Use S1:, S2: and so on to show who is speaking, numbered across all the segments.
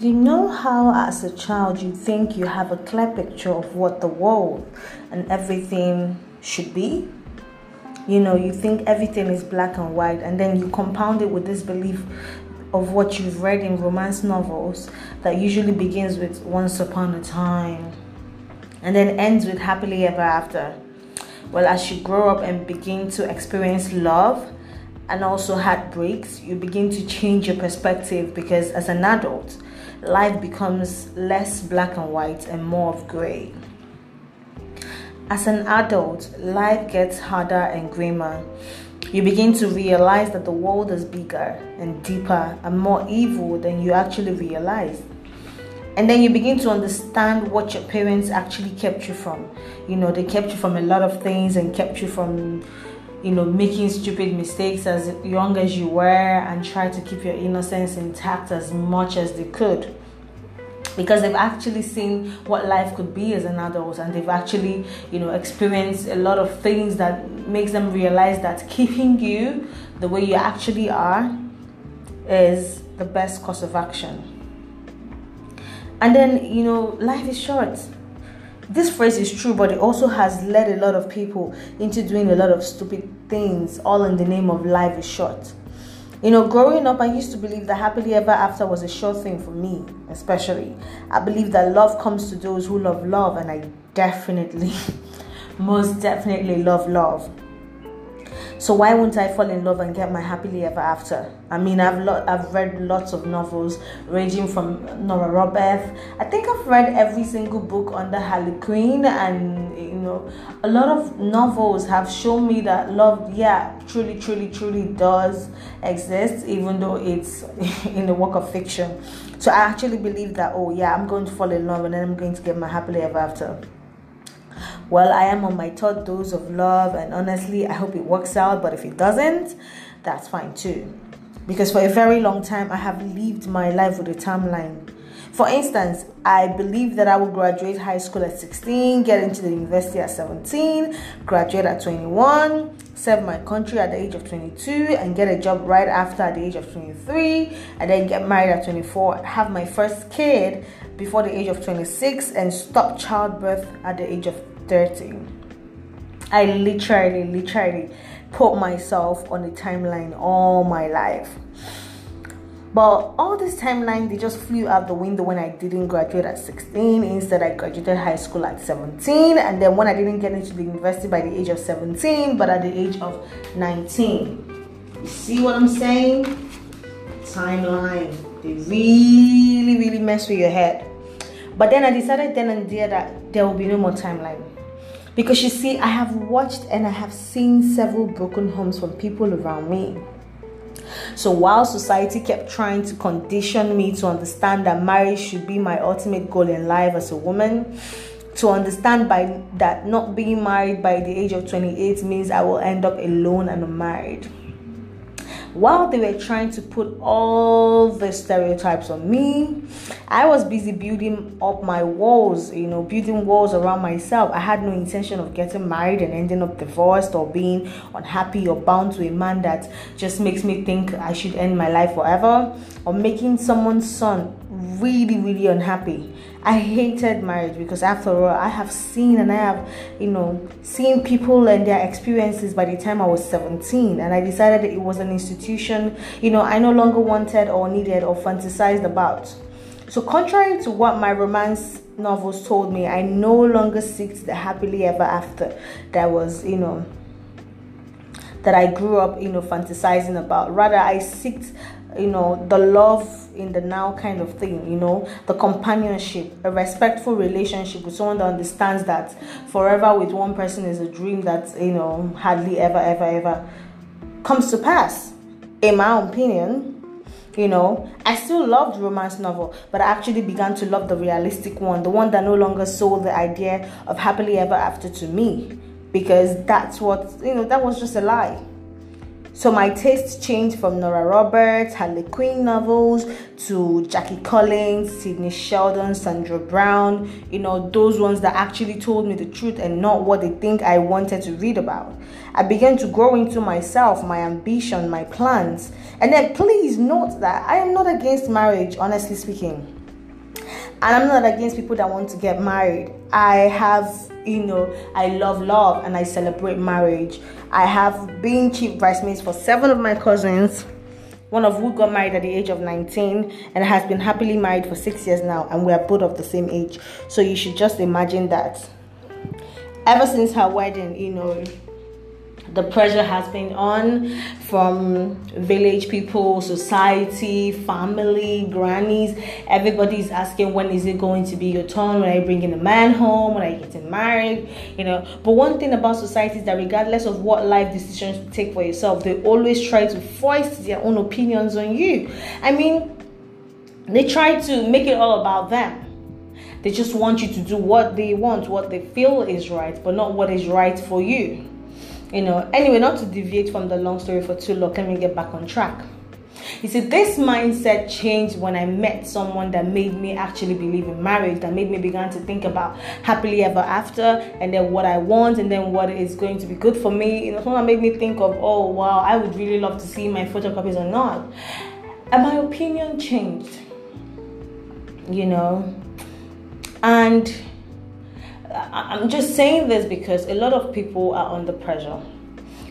S1: You know how, as a child, you think you have a clear picture of what the world and everything should be? You know, you think everything is black and white, and then you compound it with this belief of what you've read in romance novels that usually begins with once upon a time and then ends with happily ever after. Well, as you grow up and begin to experience love and also heartbreaks, you begin to change your perspective because as an adult, life becomes less black and white and more of gray. As an adult, life gets harder and grimmer. You begin to realize that the world is bigger and deeper and more evil than you actually realize. And then you begin to understand what your parents actually kept you from. You know, they kept you from a lot of things and kept you from you know, making stupid mistakes as young as you were and try to keep your innocence intact as much as they could. Because they've actually seen what life could be as an adult and they've actually, you know, experienced a lot of things that makes them realize that keeping you the way you actually are is the best course of action. And then, you know, life is short this phrase is true, but it also has led a lot of people into doing a lot of stupid things, all in the name of life is short. You know, growing up, I used to believe that happily ever after was a sure thing for me, especially. I believe that love comes to those who love love, and I definitely, most definitely love love. So why won't I fall in love and get my happily ever after? I mean, I've lo- I've read lots of novels, ranging from Nora Roberts. I think I've read every single book under Harlequin, and you know, a lot of novels have shown me that love, yeah, truly, truly, truly does exist, even though it's in the work of fiction. So I actually believe that, oh yeah, I'm going to fall in love and then I'm going to get my happily ever after. Well, I am on my third dose of love, and honestly, I hope it works out. But if it doesn't, that's fine too. Because for a very long time, I have lived my life with a timeline. For instance, I believe that I will graduate high school at 16, get into the university at 17, graduate at 21, serve my country at the age of 22, and get a job right after at the age of 23, and then get married at 24, have my first kid before the age of 26, and stop childbirth at the age of 30. I literally, literally put myself on a timeline all my life. But all this timeline, they just flew out the window when I didn't graduate at 16. Instead, I graduated high school at 17. And then when I didn't get into the university by the age of 17, but at the age of 19. You see what I'm saying? Timeline. They really, really mess with your head. But then I decided then and there that there will be no more timeline. Because you see, I have watched and I have seen several broken homes from people around me. So while society kept trying to condition me to understand that marriage should be my ultimate goal in life as a woman, to understand by that not being married by the age of 28 means I will end up alone and unmarried while they were trying to put all the stereotypes on me, I was busy building up my walls, you know, building walls around myself. I had no intention of getting married and ending up divorced or being unhappy or bound to a man that just makes me think I should end my life forever or making someone's son really, really unhappy. I hated marriage because after all, I have seen and I have, you know, seen people and their experiences by the time I was 17, and I decided it was an institution, you know, I no longer wanted or needed or fantasized about. So, contrary to what my romance novels told me, I no longer seeked the happily ever after that was, you know, that I grew up, you know, fantasizing about. Rather, I seeked you know the love in the now kind of thing you know the companionship a respectful relationship with someone that understands that forever with one person is a dream that you know hardly ever ever ever comes to pass in my opinion you know. I still loved romance novel but i actually began to love the realistic one the one that no longer sold the idea of happily ever after to me because that's what you know that was just a lie so my taste changed from Nora Roberts, Harlequin novels to Jackie Collins, Sidney Sheldon, Sandra Brown, you know, those ones that actually told me the truth and not what they think I wanted to read about. I began to grow into myself, my ambition, my plans. And then please note that I am not against marriage, honestly speaking. And I'm not against people that want to get married. I have, you know, I love love and I celebrate marriage. I have been chief bridesmaids for seven of my cousins one of who got married at the age of 19 and has been happily married for six years now, and we are both of the same age. So you should just imagine that. Ever since her wedding, you know, the pressure has been on from village people, society, family, grannies. Everybody's asking when is it going to be your turn? When are you bringing a man home? When are you getting married? You know. But one thing about society is that regardless of what life decisions you take for yourself, they always try to force their own opinions on you. I mean, they try to make it all about them. They just want you to do what they want, what they feel is right, but not what is right for you you know anyway not to deviate from the long story for too long let me get back on track. You see this mindset changed when i met someone that made me actually believe in marriage that made me begin to think about happily ever after and then what i want and then what is going to be good for me. You know someone made me think of oh wow i would really love to see my photocopies or not. And my opinion changed you know. And I'm just saying this because a lot of people are under pressure.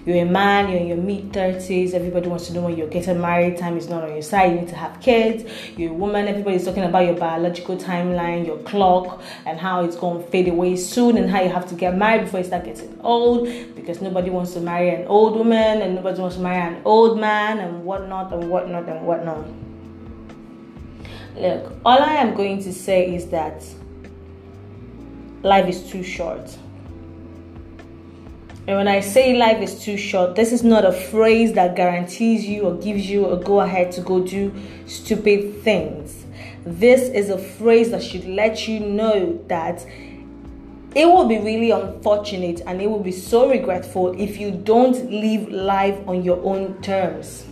S1: You're a man, you're in your mid 30s, everybody wants to know when you're getting married, time is not on your side, you need to have kids. You're a woman, everybody's talking about your biological timeline, your clock, and how it's going to fade away soon, and how you have to get married before you start getting old because nobody wants to marry an old woman, and nobody wants to marry an old man, and whatnot, and whatnot, and whatnot. Look, all I am going to say is that life is too short. And when I say life is too short, this is not a phrase that guarantees you or gives you a go ahead to go do stupid things. This is a phrase that should let you know that it will be really unfortunate and it will be so regretful if you don't live life on your own terms.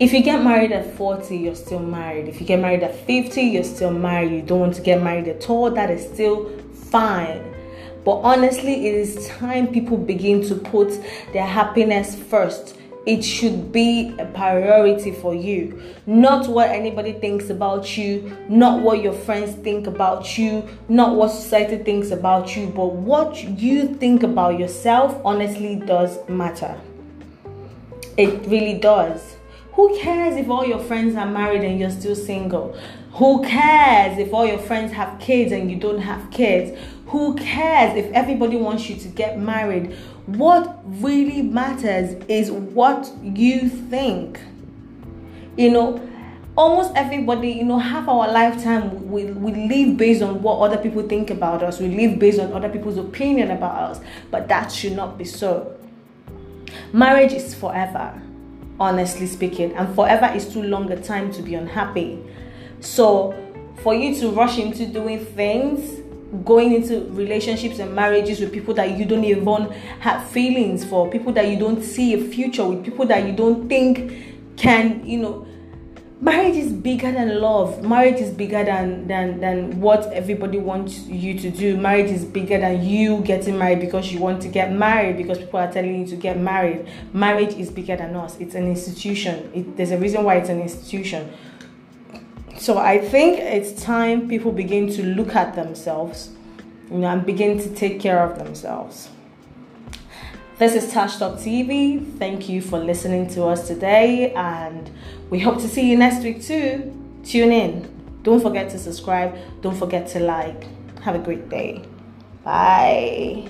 S1: If you get married at 40, you're still married. If you get married at 50, you're still married. You don't want to get married at all, that is still fine. But honestly, it is time people begin to put their happiness first. It should be a priority for you. Not what anybody thinks about you, not what your friends think about you, not what society thinks about you, but what you think about yourself honestly does matter. It really does. Who cares if all your friends are married and you're still single? Who cares if all your friends have kids and you don't have kids? Who cares if everybody wants you to get married? What really matters is what you think. You know, almost everybody, you know, half our lifetime we, we live based on what other people think about us. We live based on other people's opinion about us. But that should not be so. Marriage is forever honestly speaking. And forever is too long a time to be unhappy. So, for you to rush into doing things, going into relationships and marriages with people that you don't even have feelings for, people that you don't see a future with, people that you don't think can, you know, marriage is bigger than love. Marriage is bigger than than than what everybody wants you to do. Marriage is bigger than you getting married because you want to get married because people are telling you to get married. Marriage is bigger than us. It's an institution. It, there's a reason why it's an institution. So i think it's time people begin to look at themselves you know and begin to take care of themselves. This is Tash TV. Thank you for listening to us today, and we hope to see you next week too. Tune in. Don't forget to subscribe. Don't forget to like. Have a great day. Bye.